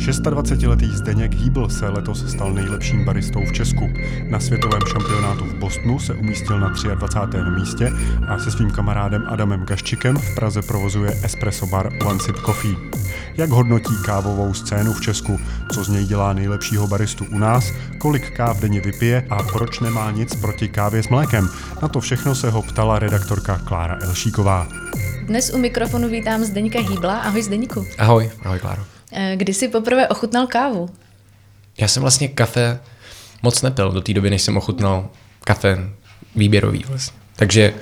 26-letý Zdeněk Hýbl se letos stal nejlepším baristou v Česku. Na světovém šampionátu v Bostonu se umístil na 23. místě a se svým kamarádem Adamem Gaščikem v Praze provozuje espresso bar One Sip Coffee. Jak hodnotí kávovou scénu v Česku, co z něj dělá nejlepšího baristu u nás, kolik káv denně vypije a proč nemá nic proti kávě s mlékem? Na to všechno se ho ptala redaktorka Klára Elšíková. Dnes u mikrofonu vítám Zdeňka Hýbla. Ahoj Zdeňku. Ahoj, ahoj Kláro. Eh, kdy jsi poprvé ochutnal kávu? Já jsem vlastně kafe moc nepil do té doby, než jsem ochutnal kafe výběrový vlastně. Takže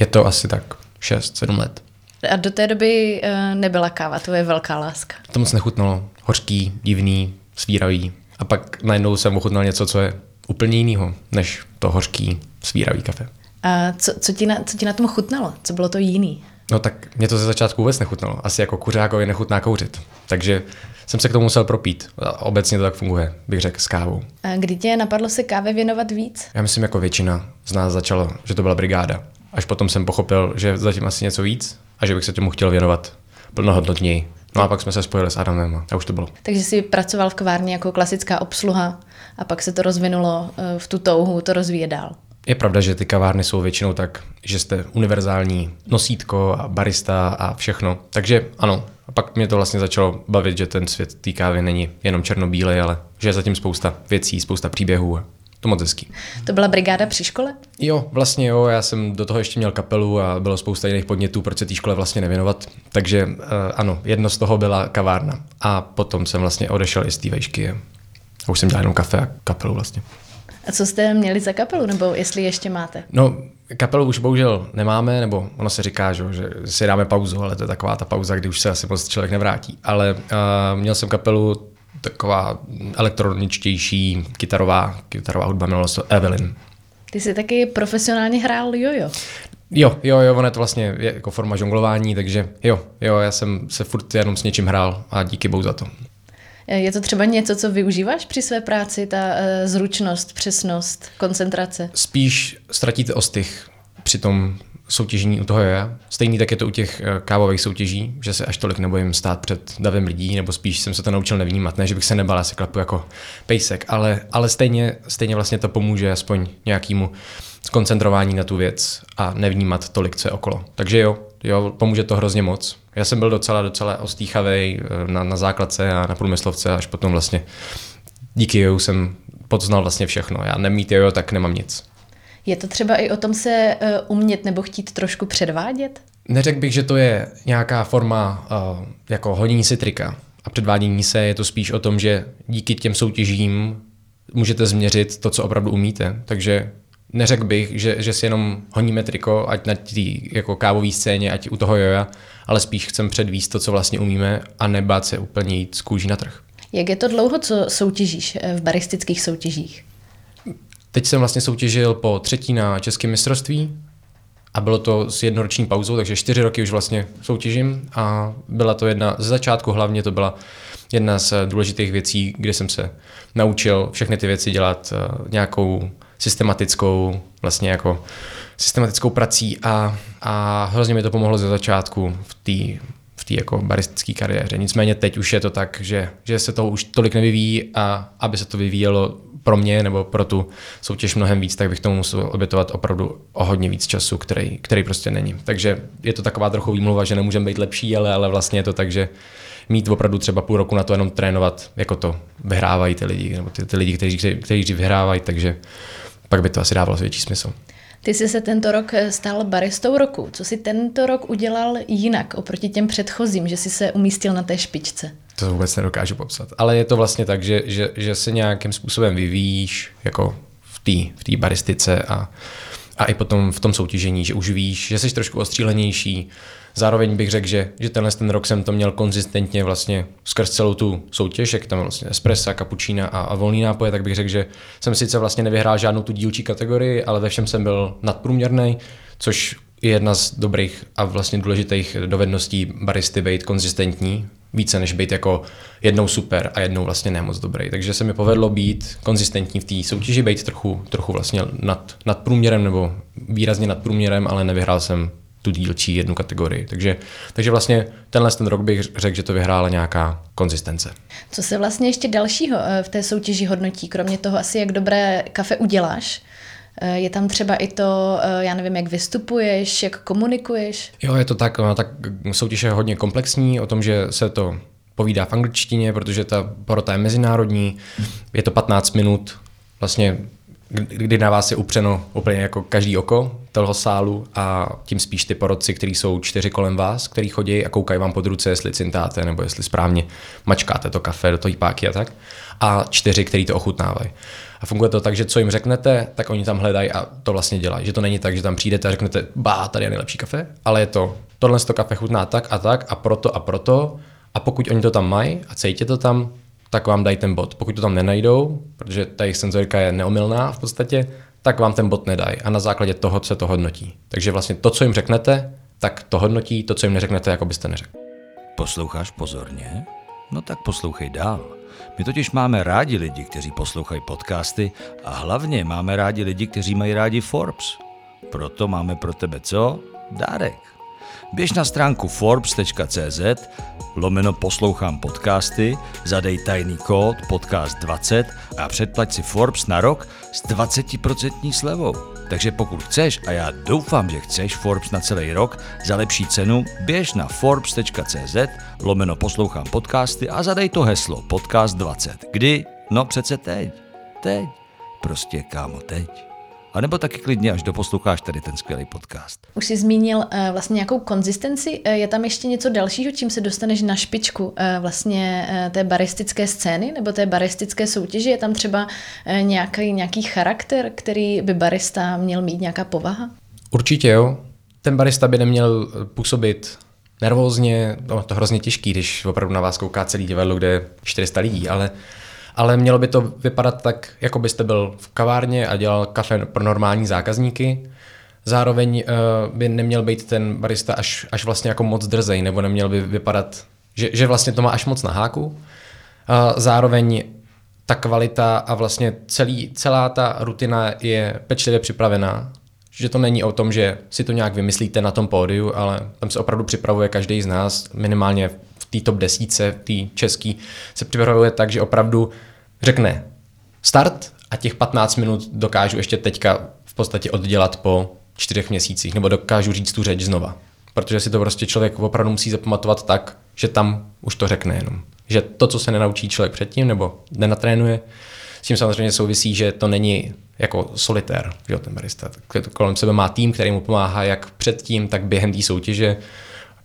je to asi tak 6-7 let. A do té doby eh, nebyla káva, to je velká láska. To moc nechutnalo. Hořký, divný, svíravý. A pak najednou jsem ochutnal něco, co je úplně jiného, než to hořký, svíravý kafe. A co, co, ti na, co ti na tom chutnalo? Co bylo to jiný? No tak mě to ze začátku vůbec nechutnalo. Asi jako kuřákovi nechutná kouřit. Takže jsem se k tomu musel propít. Obecně to tak funguje, bych řekl, s kávou. A kdy tě napadlo se kávě věnovat víc? Já myslím, jako většina z nás začalo, že to byla brigáda. Až potom jsem pochopil, že zatím asi něco víc a že bych se tomu chtěl věnovat plnohodnotněji. No a pak jsme se spojili s Adamem a už to bylo. Takže jsi pracoval v kavárně jako klasická obsluha a pak se to rozvinulo eh, v tu touhu to rozvíjet dál. Je pravda, že ty kavárny jsou většinou tak, že jste univerzální nosítko a barista a všechno. Takže ano, a pak mě to vlastně začalo bavit, že ten svět té kávy není jenom černobílej, ale že je zatím spousta věcí, spousta příběhů. To moc hezký. To byla brigáda při škole? Jo, vlastně jo, já jsem do toho ještě měl kapelu a bylo spousta jiných podnětů, proč se té škole vlastně nevěnovat. Takže uh, ano, jedno z toho byla kavárna. A potom jsem vlastně odešel i z té vejšky. A už jsem dělal jenom kafe a kapelu vlastně. A co jste měli za kapelu, nebo jestli ještě máte? No, kapelu už bohužel nemáme, nebo ono se říká, že, že si dáme pauzu, ale to je taková ta pauza, kdy už se asi moc člověk nevrátí. Ale uh, měl jsem kapelu taková elektroničtější kytarová, kytarová hudba, jmenovalo se to Evelyn. Ty jsi taky profesionálně hrál jojo. Jo, jo, jo, ono je to vlastně jako forma žonglování, takže jo, jo, já jsem se furt jenom s něčím hrál a díky bohu za to. Je to třeba něco, co využíváš při své práci, ta uh, zručnost, přesnost, koncentrace? Spíš ztratíte ostych při tom soutěžení u toho je. Stejný tak je to u těch eh, kávových soutěží, že se až tolik nebojím stát před davem lidí, nebo spíš jsem se to naučil nevnímat. Ne, že bych se nebal, asi klapu jako pejsek, ale, ale stejně, stejně vlastně to pomůže aspoň nějakému skoncentrování na tu věc a nevnímat tolik, co je okolo. Takže jo, jo, pomůže to hrozně moc. Já jsem byl docela, docela ostýchavý eh, na, na základce a na průmyslovce, až potom vlastně díky joju jsem poznal vlastně všechno. Já nemít jojo, tak nemám nic. Je to třeba i o tom se uh, umět nebo chtít trošku předvádět? Neřekl bych, že to je nějaká forma uh, jako hodění si trika a předvádění se. Je to spíš o tom, že díky těm soutěžím můžete změřit to, co opravdu umíte. Takže neřekl bych, že, že si jenom honíme triko, ať na té jako kávové scéně, ať u toho joja, ale spíš chcem předvíst to, co vlastně umíme a nebát se úplně jít z kůží na trh. Jak je to dlouho, co soutěžíš eh, v baristických soutěžích? Teď jsem vlastně soutěžil po třetí na českém mistrovství a bylo to s jednoroční pauzou, takže čtyři roky už vlastně soutěžím a byla to jedna, ze začátku hlavně to byla jedna z důležitých věcí, kde jsem se naučil všechny ty věci dělat eh, nějakou systematickou, vlastně jako systematickou prací a, a hrozně mi to pomohlo ze začátku v té v té jako baristické kariéře. Nicméně teď už je to tak, že, že se to už tolik nevyvíjí a aby se to vyvíjelo pro mě nebo pro tu soutěž mnohem víc, tak bych tomu musel obětovat opravdu o hodně víc času, který, který prostě není. Takže je to taková trochu výmluva, že nemůžeme být lepší, ale, ale vlastně je to tak, že mít opravdu třeba půl roku na to jenom trénovat, jako to vyhrávají ty lidi, nebo ty, ty lidi, kteří, kteří vyhrávají, takže pak by to asi dávalo větší smysl. Ty jsi se tento rok stal baristou roku. Co jsi tento rok udělal jinak oproti těm předchozím, že jsi se umístil na té špičce? To vůbec nedokážu popsat. Ale je to vlastně tak, že, že, že se nějakým způsobem vyvíjíš jako v té v tý baristice a, a i potom v tom soutěžení, že už víš, že jsi trošku ostřílenější, Zároveň bych řekl, že, že tenhle ten rok jsem to měl konzistentně vlastně skrz celou tu soutěž, jak tam vlastně espressa, kapučína a, a volný nápoje, tak bych řekl, že jsem sice vlastně nevyhrál žádnou tu dílčí kategorii, ale ve všem jsem byl nadprůměrný, což je jedna z dobrých a vlastně důležitých dovedností baristy být konzistentní, více než být jako jednou super a jednou vlastně nemoc dobrý. Takže se mi povedlo být konzistentní v té soutěži, být trochu, trochu vlastně nad, nad průměrem nebo výrazně nad průměrem, ale nevyhrál jsem tu dílčí jednu kategorii. Takže, takže vlastně tenhle ten rok bych řekl, že to vyhrála nějaká konzistence. Co se vlastně ještě dalšího eh, v té soutěži hodnotí, kromě toho asi, jak dobré kafe uděláš, eh, je tam třeba i to, eh, já nevím, jak vystupuješ, jak komunikuješ? Jo, je to tak, tak soutěž je hodně komplexní o tom, že se to povídá v angličtině, protože ta porota je mezinárodní, je to 15 minut, vlastně kdy na vás je upřeno úplně jako každý oko toho sálu a tím spíš ty porodci, kteří jsou čtyři kolem vás, který chodí a koukají vám pod ruce, jestli cintáte nebo jestli správně mačkáte to kafe do toho páky a tak. A čtyři, který to ochutnávají. A funguje to tak, že co jim řeknete, tak oni tam hledají a to vlastně dělají. Že to není tak, že tam přijdete a řeknete, bá, tady je nejlepší kafe, ale je to, tohle to kafe chutná tak a tak a proto a proto. A pokud oni to tam mají a cítí to tam, tak vám dají ten bod. Pokud to tam nenajdou, protože ta jejich senzorika je neomylná v podstatě, tak vám ten bod nedají a na základě toho se to hodnotí. Takže vlastně to, co jim řeknete, tak to hodnotí, to, co jim neřeknete, jako byste neřekl. Posloucháš pozorně? No tak poslouchej dál. My totiž máme rádi lidi, kteří poslouchají podcasty a hlavně máme rádi lidi, kteří mají rádi Forbes. Proto máme pro tebe co? Dárek. Běž na stránku forbes.cz, lomeno poslouchám podcasty, zadej tajný kód podcast20 a předplať si Forbes na rok s 20% slevou. Takže pokud chceš, a já doufám, že chceš Forbes na celý rok za lepší cenu, běž na forbes.cz, lomeno poslouchám podcasty a zadej to heslo podcast20. Kdy? No přece teď. Teď. Prostě kámo, teď. A nebo taky klidně, až doposloucháš tady ten skvělý podcast. Už jsi zmínil uh, vlastně nějakou konzistenci. Uh, je tam ještě něco dalšího, čím se dostaneš na špičku uh, vlastně uh, té baristické scény nebo té baristické soutěže? Je tam třeba uh, nějaký, nějaký charakter, který by barista měl mít, nějaká povaha? Určitě jo. Ten barista by neměl působit nervózně, no, to hrozně těžký, když opravdu na vás kouká celý divadlo, kde je 400 lidí, ale ale mělo by to vypadat tak, jako byste byl v kavárně a dělal kafe pro normální zákazníky. Zároveň uh, by neměl být ten barista až, až vlastně jako moc drzej, nebo neměl by vypadat, že, že vlastně to má až moc na háku. Uh, zároveň ta kvalita a vlastně celý, celá ta rutina je pečlivě připravená. Že to není o tom, že si to nějak vymyslíte na tom pódiu, ale tam se opravdu připravuje každý z nás minimálně té top desíce, té český, se připravuje tak, že opravdu řekne start a těch 15 minut dokážu ještě teďka v podstatě oddělat po čtyřech měsících, nebo dokážu říct tu řeč znova. Protože si to prostě člověk opravdu musí zapamatovat tak, že tam už to řekne jenom. Že to, co se nenaučí člověk předtím, nebo nenatrénuje, s tím samozřejmě souvisí, že to není jako solitér, že ten barista. Kolem sebe má tým, který mu pomáhá jak předtím, tak během té soutěže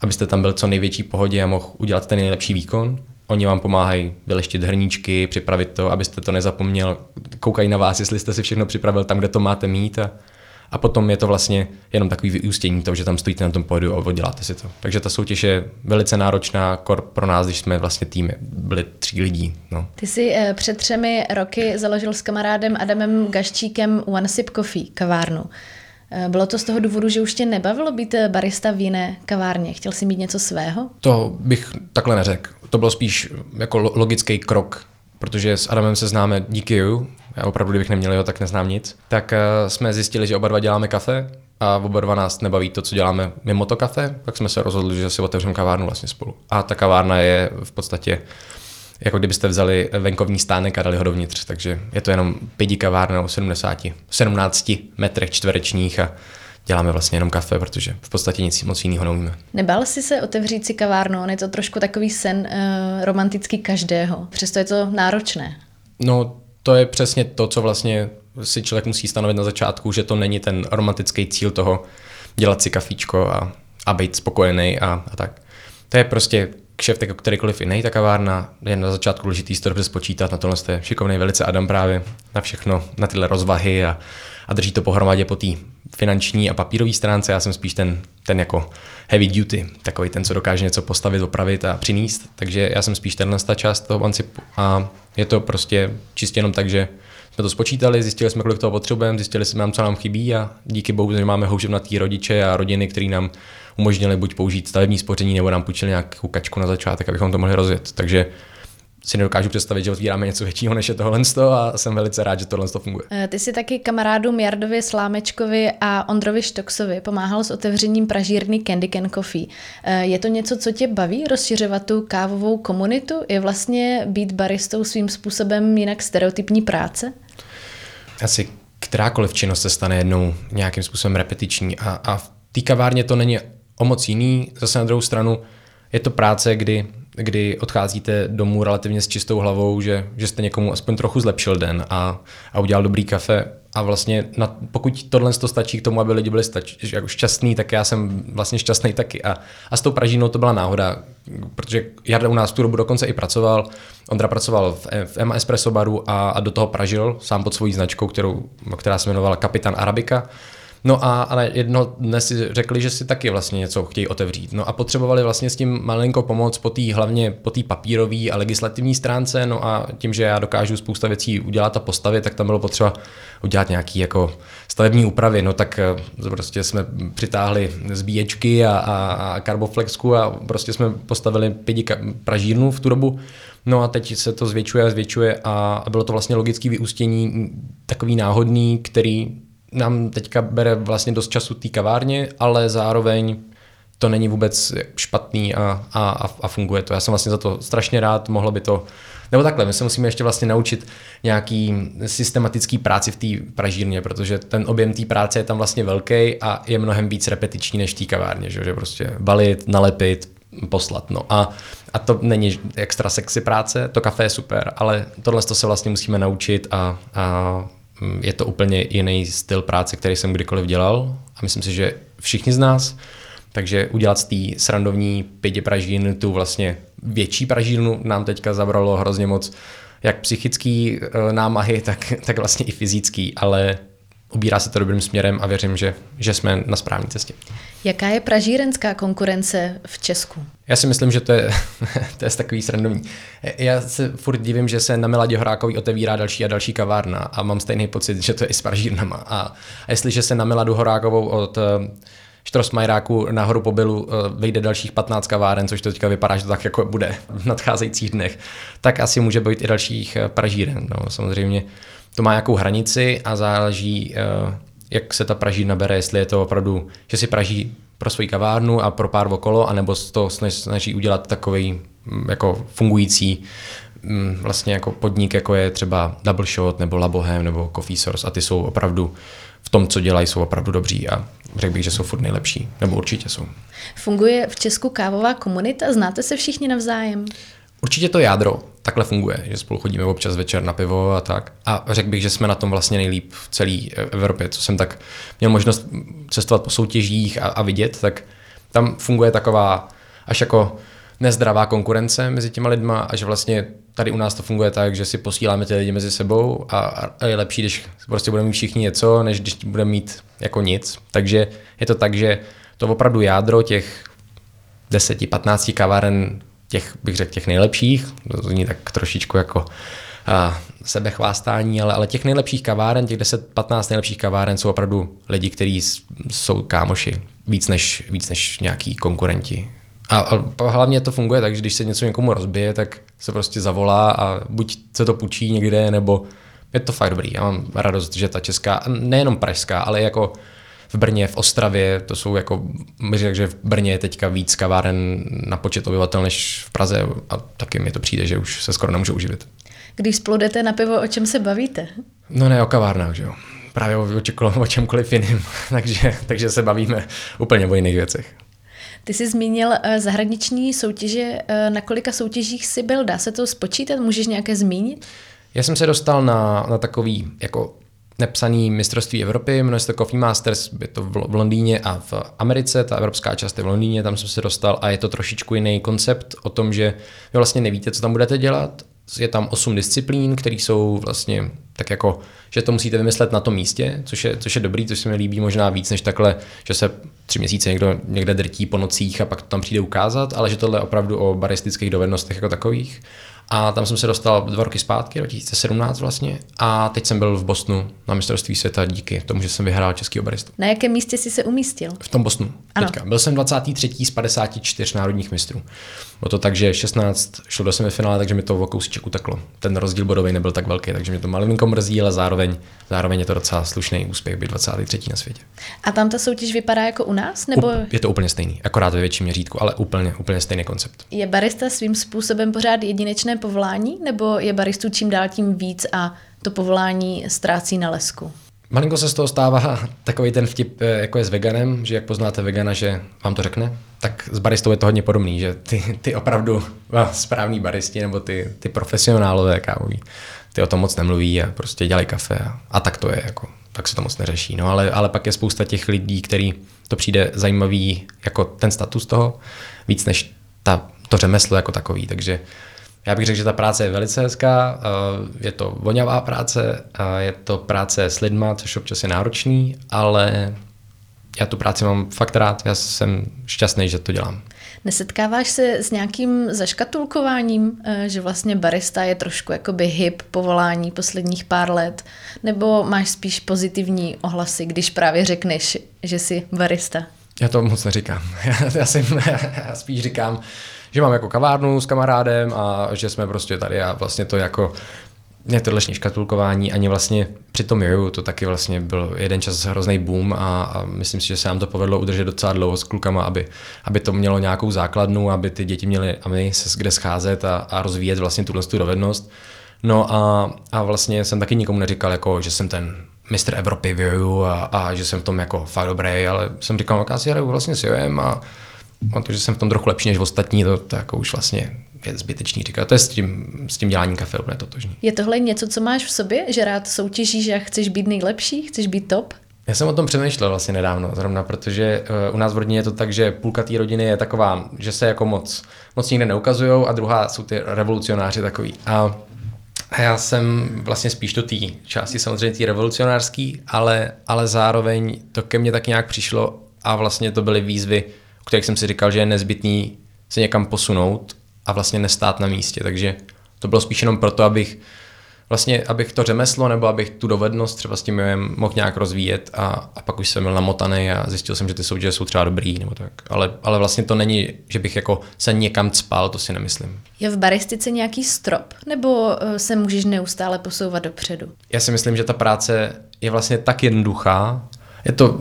abyste tam byl co největší pohodě a mohl udělat ten nejlepší výkon. Oni vám pomáhají vyleštit hrníčky, připravit to, abyste to nezapomněl. Koukají na vás, jestli jste si všechno připravil tam, kde to máte mít. A, a potom je to vlastně jenom takový vyústění toho, že tam stojíte na tom pódiu a odděláte si to. Takže ta soutěž je velice náročná kor pro nás, když jsme vlastně tým byli tři lidí. No. Ty jsi eh, před třemi roky založil s kamarádem Adamem Gaščíkem One Sip Coffee kavárnu. Eh, bylo to z toho důvodu, že už tě nebavilo být eh, barista v jiné kavárně? Chtěl jsi mít něco svého? To bych takhle neřekl. To bylo spíš jako logický krok, protože s Adamem se známe díky you. Já opravdu, kdybych neměl jeho, tak neznám nic. Tak uh, jsme zjistili, že oba dva děláme kafe a oba dva nás nebaví to, co děláme mimo to kafe, tak jsme se rozhodli, že si otevřeme kavárnu vlastně spolu. A ta kavárna je v podstatě jako kdybyste vzali venkovní stánek a dali ho dovnitř, takže je to jenom pěti kavárna o 70, 17 metrech čtverečních a děláme vlastně jenom kafe, protože v podstatě nic moc jiného neumíme. Nebál jsi se otevřít si kavárnu? On je to trošku takový sen uh, romantický každého, přesto je to náročné. No, to je přesně to, co vlastně si člověk musí stanovit na začátku, že to není ten romantický cíl toho dělat si kafíčko a, a být spokojený a, a tak. To je prostě kšeft jako kterýkoliv jiný, ta kavárna je na začátku důležitý si to dobře spočítat, na tohle je šikovný velice Adam právě, na všechno, na tyhle rozvahy a, a drží to pohromadě po té finanční a papírové stránce, já jsem spíš ten, ten jako heavy duty, takový ten, co dokáže něco postavit, opravit a přinést, takže já jsem spíš tenhle ta část toho bancipu a je to prostě čistě jenom tak, že jsme to spočítali, zjistili jsme, kolik toho potřebujeme, zjistili jsme, co nám chybí a díky bohu, že máme houževnatý rodiče a rodiny, který nám umožnili buď použít stavební spoření nebo nám půjčili nějakou kačku na začátek, abychom to mohli rozjet. Takže si nedokážu představit, že otvíráme něco většího než je tohle a jsem velice rád, že tohle funguje. Eh, ty si taky kamarádům Jardovi Slámečkovi a Ondrovi Štoksovi pomáhal s otevřením pražírny Candy Can Coffee. Eh, je to něco, co tě baví, rozšiřovat tu kávovou komunitu? Je vlastně být baristou svým způsobem jinak stereotypní práce? Asi kterákoliv činnost se stane jednou nějakým způsobem repetiční a, a v té kavárně to není o moc jiný. Zase na druhou stranu je to práce, kdy kdy odcházíte domů relativně s čistou hlavou, že, že jste někomu aspoň trochu zlepšil den a, a udělal dobrý kafe. A vlastně na, pokud tohle to stačí k tomu, aby lidi byli stač, jako šťastní, tak já jsem vlastně šťastný taky. A, a s tou Pražínou to byla náhoda, protože Jarda u nás tu dobu dokonce i pracoval. Ondra pracoval v, v M Espresso baru a, a do toho pražil sám pod svojí značkou, kterou, která se jmenovala Kapitan Arabika. No a, a jedno dnes si řekli, že si taky vlastně něco chtějí otevřít. No a potřebovali vlastně s tím malinko pomoc po té hlavně po té papírové a legislativní stránce. No a tím, že já dokážu spousta věcí udělat a postavit, tak tam bylo potřeba udělat nějaký jako stavební úpravy. No tak eh, prostě jsme přitáhli zbíječky a, a, a karboflexku a prostě jsme postavili pěti pražírnu v tu dobu. No a teď se to zvětšuje a zvětšuje a bylo to vlastně logický vyústění, takový náhodný, který nám teďka bere vlastně dost času té kavárně, ale zároveň to není vůbec špatný a, a, a funguje to. Já jsem vlastně za to strašně rád, mohlo by to nebo takhle, my se musíme ještě vlastně naučit nějaký systematický práci v té pražírně, protože ten objem té práce je tam vlastně velký a je mnohem víc repetiční než té kavárně, že, že prostě balit, nalepit, poslat. No a, a to není extra sexy práce, to kafe je super, ale tohle to se vlastně musíme naučit a, a je to úplně jiný styl práce, který jsem kdykoliv dělal a myslím si, že všichni z nás. Takže udělat z té srandovní pěti pražín tu vlastně větší pražírnu nám teďka zabralo hrozně moc jak psychický e, námahy, tak, tak vlastně i fyzický, ale ubírá se to dobrým směrem a věřím, že, že jsme na správné cestě. Jaká je pražírenská konkurence v Česku? Já si myslím, že to je, to je takový srandovní. Já se furt divím, že se na Miladě Horákový otevírá další a další kavárna a mám stejný pocit, že to je i s pražírnama. A, a jestliže se na Miladu Horákovou od eh, Štrosmajeráku nahoru po Bilu eh, vyjde dalších 15 kaváren, což to teďka vypadá, že to tak jako bude v nadcházejících dnech, tak asi může být i dalších eh, pražíren. No, samozřejmě to má nějakou hranici a záleží, jak se ta praží nabere, jestli je to opravdu, že si praží pro svoji kavárnu a pro pár okolo, anebo to snaží udělat takový mm, jako fungující mm, vlastně jako podnik, jako je třeba Double Shot nebo Labohem nebo Coffee Source a ty jsou opravdu v tom, co dělají, jsou opravdu dobří a řekl bych, že jsou furt nejlepší, nebo určitě jsou. Funguje v Česku kávová komunita? Znáte se všichni navzájem? Určitě to jádro takhle funguje, že spolu chodíme občas večer na pivo a tak. A řekl bych, že jsme na tom vlastně nejlíp v celé Evropě, co jsem tak měl možnost cestovat po soutěžích a, a vidět, tak tam funguje taková až jako nezdravá konkurence mezi těma lidma a že vlastně tady u nás to funguje tak, že si posíláme ty lidi mezi sebou a, a je lepší, když prostě budeme mít všichni něco, než když budeme mít jako nic. Takže je to tak, že to opravdu jádro těch 10-15 kaváren těch, bych řekl, těch nejlepších, to zní tak trošičku jako a, sebechvástání, ale, ale těch nejlepších kaváren, těch 10-15 nejlepších kaváren jsou opravdu lidi, kteří jsou kámoši víc než, víc než nějaký konkurenti. A, a hlavně to funguje tak, že když se něco někomu rozbije, tak se prostě zavolá a buď se to půjčí někde, nebo je to fakt dobrý. Já mám radost, že ta česká, nejenom pražská, ale jako v Brně, v Ostravě, to jsou jako, myslím, že v Brně je teďka víc kaváren na počet obyvatel než v Praze a taky mi to přijde, že už se skoro nemůžu uživit. Když spolu jdete na pivo, o čem se bavíte? No ne o kavárnách, že jo. Právě o, o, o čemkoliv jiným, takže, takže se bavíme úplně o jiných věcech. Ty jsi zmínil eh, zahraniční soutěže. Eh, na kolika soutěžích jsi byl? Dá se to spočítat? Můžeš nějaké zmínit? Já jsem se dostal na, na takový jako nepsaný mistrovství Evropy, jmenuje se to Coffee Masters, je to v Londýně a v Americe, ta evropská část je v Londýně, tam jsem se dostal a je to trošičku jiný koncept o tom, že vy vlastně nevíte, co tam budete dělat, je tam osm disciplín, které jsou vlastně tak jako, že to musíte vymyslet na tom místě, což je, což je dobrý, což se mi líbí možná víc, než takhle, že se tři měsíce někdo někde drtí po nocích a pak to tam přijde ukázat, ale že tohle je opravdu o baristických dovednostech jako takových. A tam jsem se dostal dva roky zpátky, 2017 vlastně. A teď jsem byl v Bosnu na mistrovství světa díky tomu, že jsem vyhrál český baristu. Na jakém místě jsi se umístil? V tom Bosnu. Ano. Teďka. Byl jsem 23. z 54 národních mistrů. Bylo to tak, že 16 šlo do semifinále, takže mi to o kousíček uteklo. Ten rozdíl bodový nebyl tak velký, takže mě to malinko mrzí, ale zároveň, zároveň je to docela slušný úspěch být 23. na světě. A tam ta soutěž vypadá jako u nás? Nebo je to úplně stejný, akorát ve větším měřítku, ale úplně, úplně stejný koncept. je barista svým způsobem pořád jedinečné povolání? Nebo je baristů čím dál tím víc a to povolání ztrácí na lesku? Malinko se z toho stává takový ten vtip, eh, jako je s veganem, že jak poznáte vegana, že vám to řekne, tak s baristou je to hodně podobný, že ty, ty opravdu no, správní baristi nebo ty, ty profesionálové kávoví, ty o tom moc nemluví a prostě dělají kafe a, a tak to je, jako, tak se to moc neřeší. No ale, ale pak je spousta těch lidí, který to přijde zajímavý jako ten status toho, víc než ta, to řemeslo jako takový, takže já bych řekl, že ta práce je velice hezká, eh, je to voňavá práce, je to práce s lidma, což občas je náročný, ale já tu práci mám fakt rád, já jsem šťastný, že to dělám. Nesetkáváš se s nějakým zaškatulkováním, eh, že vlastně barista je trošku jakoby hip povolání posledních pár let, nebo máš spíš pozitivní ohlasy, když právě řekneš, že jsi barista? Já to moc neříkám. Já, já, si, já spíš říkám, že mám jako kavárnu s kamarádem a že jsme prostě tady a vlastně to jako mě tohle škatulkování ani vlastně při tom joju to taky vlastně byl jeden čas hrozný boom a, a myslím si, že se nám to povedlo udržet docela dlouho s klukama, aby, aby to mělo nějakou základnu, aby ty děti měly a my se kde scházet a, a rozvíjet vlastně tuhle tu dovednost. No a, a vlastně jsem taky nikomu neříkal, jako, že jsem ten mistr Evropy v a, a, že jsem v tom jako fakt dobrý, ale jsem říkal, jak já si hraju vlastně s jojem a, a to, že jsem v tom trochu lepší než ostatní, to, to jako už vlastně je zbytečný říkat. To je s tím, s tím děláním kafe úplně totožný. Je tohle něco, co máš v sobě, že rád soutěžíš a chceš být nejlepší, chceš být top? Já jsem o tom přemýšlel vlastně nedávno, zrovna, protože uh, u nás v rodině je to tak, že půlka té rodiny je taková, že se jako moc, moc nikde neukazují a druhá jsou ty revolucionáři takový. A a já jsem vlastně spíš do té části samozřejmě té revolucionářský, ale, ale zároveň to ke mně tak nějak přišlo a vlastně to byly výzvy, kterých jsem si říkal, že je nezbytný se někam posunout a vlastně nestát na místě. Takže to bylo spíš jenom proto, abych vlastně, abych to řemeslo nebo abych tu dovednost třeba s tím jojem mohl nějak rozvíjet a, a pak už jsem byl namotaný a zjistil jsem, že ty soutěže jsou třeba dobrý nebo tak. Ale, ale vlastně to není, že bych jako se někam spal, to si nemyslím. Je v baristice nějaký strop, nebo eh, se můžeš neustále posouvat dopředu? Já si myslím, že ta práce je vlastně tak jednoduchá, je to,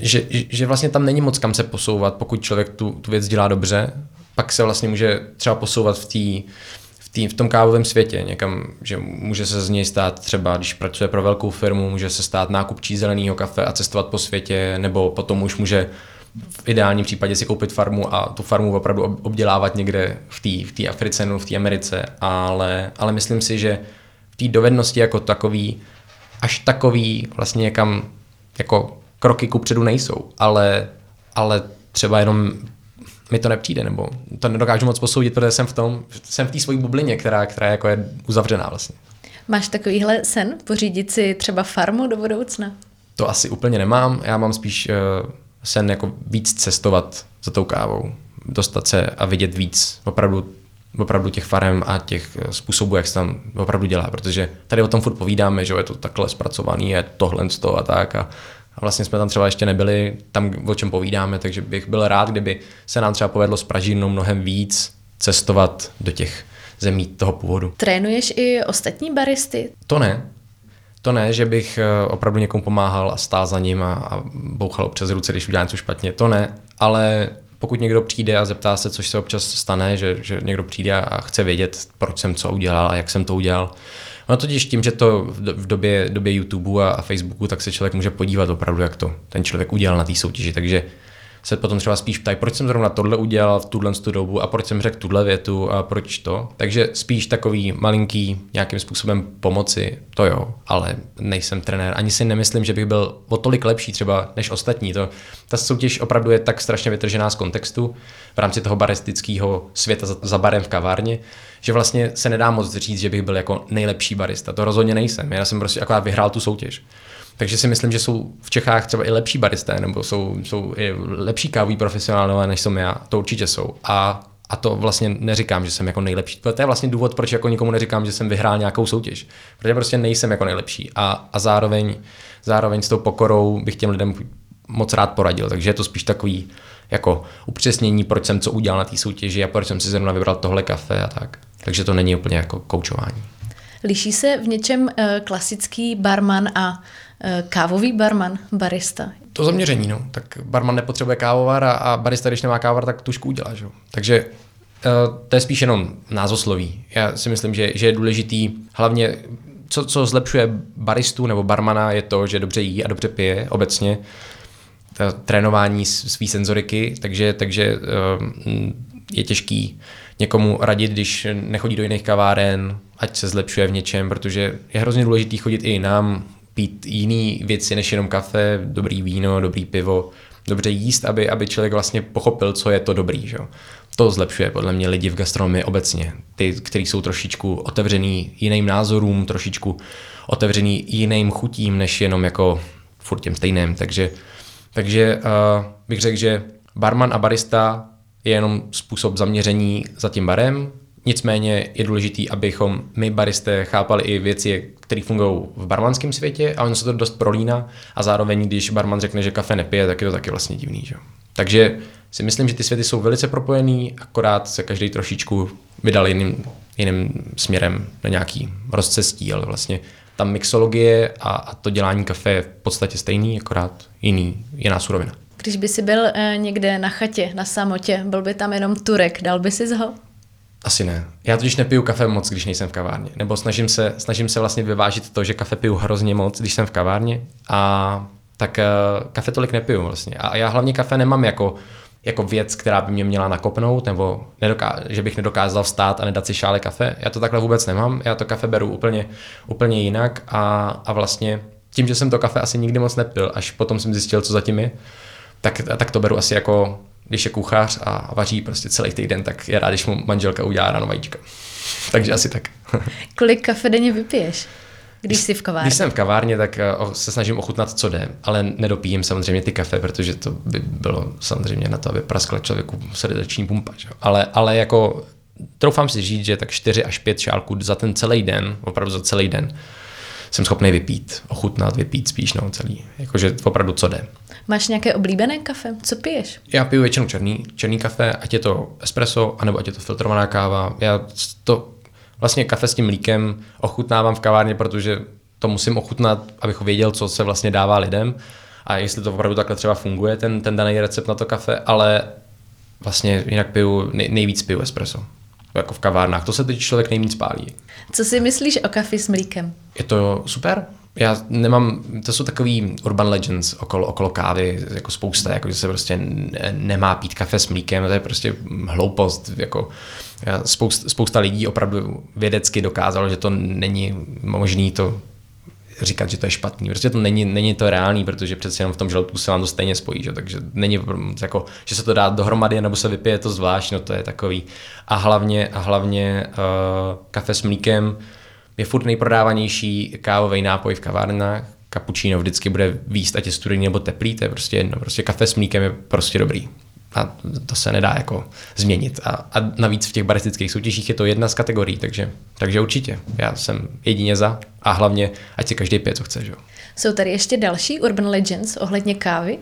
že, že vlastně tam není moc kam se posouvat, pokud člověk tu, tu věc dělá dobře, pak se vlastně může třeba posouvat v té v, tom kávovém světě někam, že může se z něj stát třeba, když pracuje pro velkou firmu, může se stát nákupčí zeleného kafe a cestovat po světě, nebo potom už může v ideálním případě si koupit farmu a tu farmu opravdu obdělávat někde v té v Africe nebo v té Americe, ale, ale myslím si, že v té dovednosti jako takový, až takový vlastně někam jako kroky kupředu nejsou, ale, ale třeba jenom mi to nepřijde, nebo to nedokážu moc posoudit, protože jsem v tom, jsem v té svojí bublině, která, která jako je uzavřená vlastně. Máš takovýhle sen, pořídit si třeba farmu do budoucna? To asi úplně nemám, já mám spíš uh, sen jako víc cestovat za tou kávou, dostat se a vidět víc opravdu opravdu těch farem a těch eh, způsobů, jak se tam opravdu dělá, protože tady o tom furt povídáme, že je to takhle zpracovaný, je tohle a tak a a vlastně jsme tam třeba ještě nebyli tam, o čem povídáme, takže bych byl rád, kdyby se nám třeba povedlo s Pražínou mnohem víc cestovat do těch zemí toho původu. Trénuješ i ostatní baristy? To ne. To ne, že bych eh, opravdu někomu pomáhal a stál za ním a, a bouchal přes ruce, když udělá něco špatně. To ne, ale pokud někdo přijde a zeptá se, což se občas stane, že, že někdo přijde a chce vědět, proč jsem co udělal a jak jsem to udělal, No totiž tím, že to v době, době YouTube a, a Facebooku, tak se člověk může podívat opravdu, jak to ten člověk udělal na té soutěži. Takže se potom třeba spíš ptají, proč jsem zrovna tohle udělal v tuhle tu dobu a proč jsem řekl tuhle větu a proč to. Takže spíš takový malinký nějakým způsobem pomoci, to jo, ale nejsem trenér. Ani si nemyslím, že bych byl o tolik lepší třeba než ostatní. To, ta soutěž opravdu je tak strašně vytržená z kontextu v rámci toho baristického světa za, za barem v kavárně, že vlastně se nedá moc říct, že bych byl jako nejlepší barista. To rozhodně nejsem. Já jsem prostě akorát vyhrál tu soutěž. Takže si myslím, že jsou v Čechách třeba i lepší baristé, nebo jsou, jsou i lepší kávoví profesionálové, než jsem já. To určitě jsou. A a to vlastně neříkám, že jsem jako nejlepší. To je vlastně důvod, proč jako nikomu neříkám, že jsem vyhrál nějakou soutěž. Protože prostě nejsem jako nejlepší. A, a zároveň, zároveň s tou pokorou bych těm lidem moc rád poradil. Takže je to spíš takový jako upřesnění, proč jsem co udělal na té soutěži a proč jsem si zrovna vybral tohle kafe a tak. Takže to není úplně jako koučování. Liší se v něčem uh, klasický barman a Eh, kávový barman, barista. To zaměření, no. Tak barman nepotřebuje kávovar a, a barista, když nemá kávovar, tak tušku udělá, že? Takže uh, to je spíš jenom názosloví. Já si myslím, že, že je důležitý hlavně co, co zlepšuje baristu nebo barmana, je to, že dobře jí a dobře pije obecně. To trénování své senzoriky, takže, takže uh, je těžký někomu radit, když nechodí do jiných kaváren, ať se zlepšuje v něčem, protože je hrozně důležitý chodit i nám pít jiné věci než jenom kafe, dobrý víno, dobrý pivo, dobře jíst, aby, aby člověk vlastně pochopil, co je to dobrý. Že? To zlepšuje podle mě lidi v gastronomii obecně. Ty, kteří jsou trošičku otevřený jiným názorům, trošičku otevřený jiným chutím, než jenom jako furt těm stejným. Takže, takže uh, bych řekl, že barman a barista je jenom způsob zaměření za tím barem, Nicméně je důležité, abychom my baristé chápali i věci, které fungují v barmanském světě a ono se to dost prolíná a zároveň, když barman řekne, že kafe nepije, tak je to taky vlastně divný. Že? Takže si myslím, že ty světy jsou velice propojený, akorát se každý trošičku vydal jiným, jiným směrem na nějaký rozcestí, ale vlastně ta mixologie a, a to dělání kafe je v podstatě stejný, akorát jiný, jiná surovina. Když by si byl e, někde na chatě, na samotě, byl by tam jenom Turek, dal by si ho? Asi ne. Já totiž nepiju kafe moc, když nejsem v kavárně. Nebo snažím se, snažím se vlastně vyvážit to, že kafe piju hrozně moc, když jsem v kavárně. A tak uh, kafe tolik nepiju vlastně. A já hlavně kafe nemám jako, jako věc, která by mě měla nakopnout, nebo nedoká- že bych nedokázal vstát a nedat si šále kafe. Já to takhle vůbec nemám. Já to kafe beru úplně, úplně jinak a, a vlastně tím, že jsem to kafe asi nikdy moc nepil, až potom jsem zjistil, co zatím je, tak, tak to beru asi jako když je kuchař a vaří prostě celý týden, tak je rád, když mu manželka udělá ráno vajíčka. Takže asi tak. Kolik kafe denně vypiješ? Když jsi v kavárně. Když jsem v kavárně, tak eh, se snažím ochutnat, co jde, ale nedopijím samozřejmě ty kafe, protože to by bylo samozřejmě na to, aby praskla člověku srdeční pumpa. Že? Ale, ale jako troufám si říct, že tak 4 až 5 šálků za ten celý den, opravdu za celý den, jsem schopný vypít, ochutnat, vypít spíš, no celý. Jakože opravdu co jde. Máš nějaké oblíbené kafe? Co piješ? Já piju většinou černý, černý kafe, ať je to espresso, anebo ať je to filtrovaná káva. Já to vlastně kafe s tím mlíkem ochutnávám v kavárně, protože to musím ochutnat, abych věděl, co se vlastně dává lidem a jestli to opravdu takhle třeba funguje, ten, ten daný recept na to kafe, ale vlastně jinak piju, nej, nejvíc piju espresso. Jako v kavárnách. To se teď člověk nejvíc pálí. Co si myslíš o kafi s mlíkem? Je to super já nemám, to jsou takový urban legends okolo, okolo kávy, jako spousta, jako že se prostě nemá pít kafe s mlíkem, to je prostě hloupost, jako spousta, spousta lidí opravdu vědecky dokázalo, že to není možné to říkat, že to je špatný. Prostě to není, není to reálný, protože přece jenom v tom žaludku se vám to stejně spojí, že? takže není jako, že se to dá dohromady nebo se vypije to zvlášť, no to je takový. A hlavně, a hlavně uh, kafe s mlíkem, je furt nejprodávanější kávový nápoj v kavárnách. Cappuccino vždycky bude výst, ať je studený nebo teplý, to je prostě jedno. Prostě kafe s mlíkem je prostě dobrý. A to se nedá jako změnit. A, a navíc v těch baristických soutěžích je to jedna z kategorií, takže, takže určitě. Já jsem jedině za a hlavně, ať si každý pije, co chce. Že? Jsou tady ještě další urban legends ohledně kávy?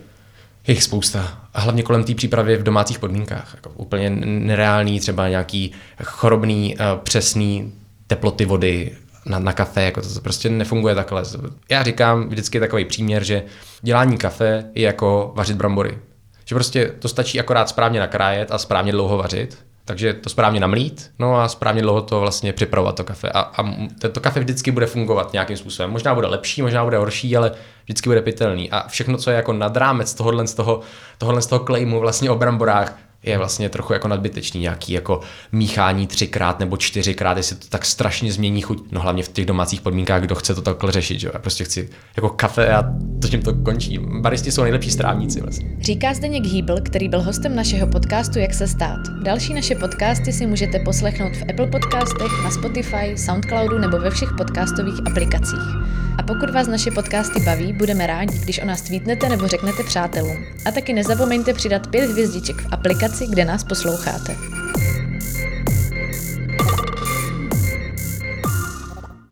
Je jich spousta. A hlavně kolem té přípravy v domácích podmínkách. Jako úplně nereálný, třeba nějaký chorobný, eh, přesný teploty vody, na, na kafe, jako to, to prostě nefunguje takhle. Já říkám vždycky takový příměr, že dělání kafe je jako vařit brambory. Že prostě to stačí akorát správně nakrájet a správně dlouho vařit Takže to správně namlít, no a správně dlouho to vlastně připravovat to kafe. A, a to kafe vždycky bude fungovat nějakým způsobem. Možná bude lepší, možná bude horší, ale vždycky bude pitelný. A všechno, co je jako nad rámec tohohle z toho, tohohle z toho claimu vlastně o bramborách, je vlastně trochu jako nadbytečný, nějaký jako míchání třikrát nebo čtyřikrát, jestli to tak strašně změní chuť, no hlavně v těch domácích podmínkách, kdo chce to takhle řešit, že? Já prostě chci jako kafe a to tím to končí. Baristi jsou nejlepší strávníci vlastně. Říká Zdeněk Hýbl, který byl hostem našeho podcastu Jak se stát. Další naše podcasty si můžete poslechnout v Apple podcastech, na Spotify, Soundcloudu nebo ve všech podcastových aplikacích. A pokud vás naše podcasty baví, budeme rádi, když o nás tweetnete nebo řeknete přátelům. A taky nezapomeňte přidat pět hvězdiček v aplikaci, kde nás posloucháte.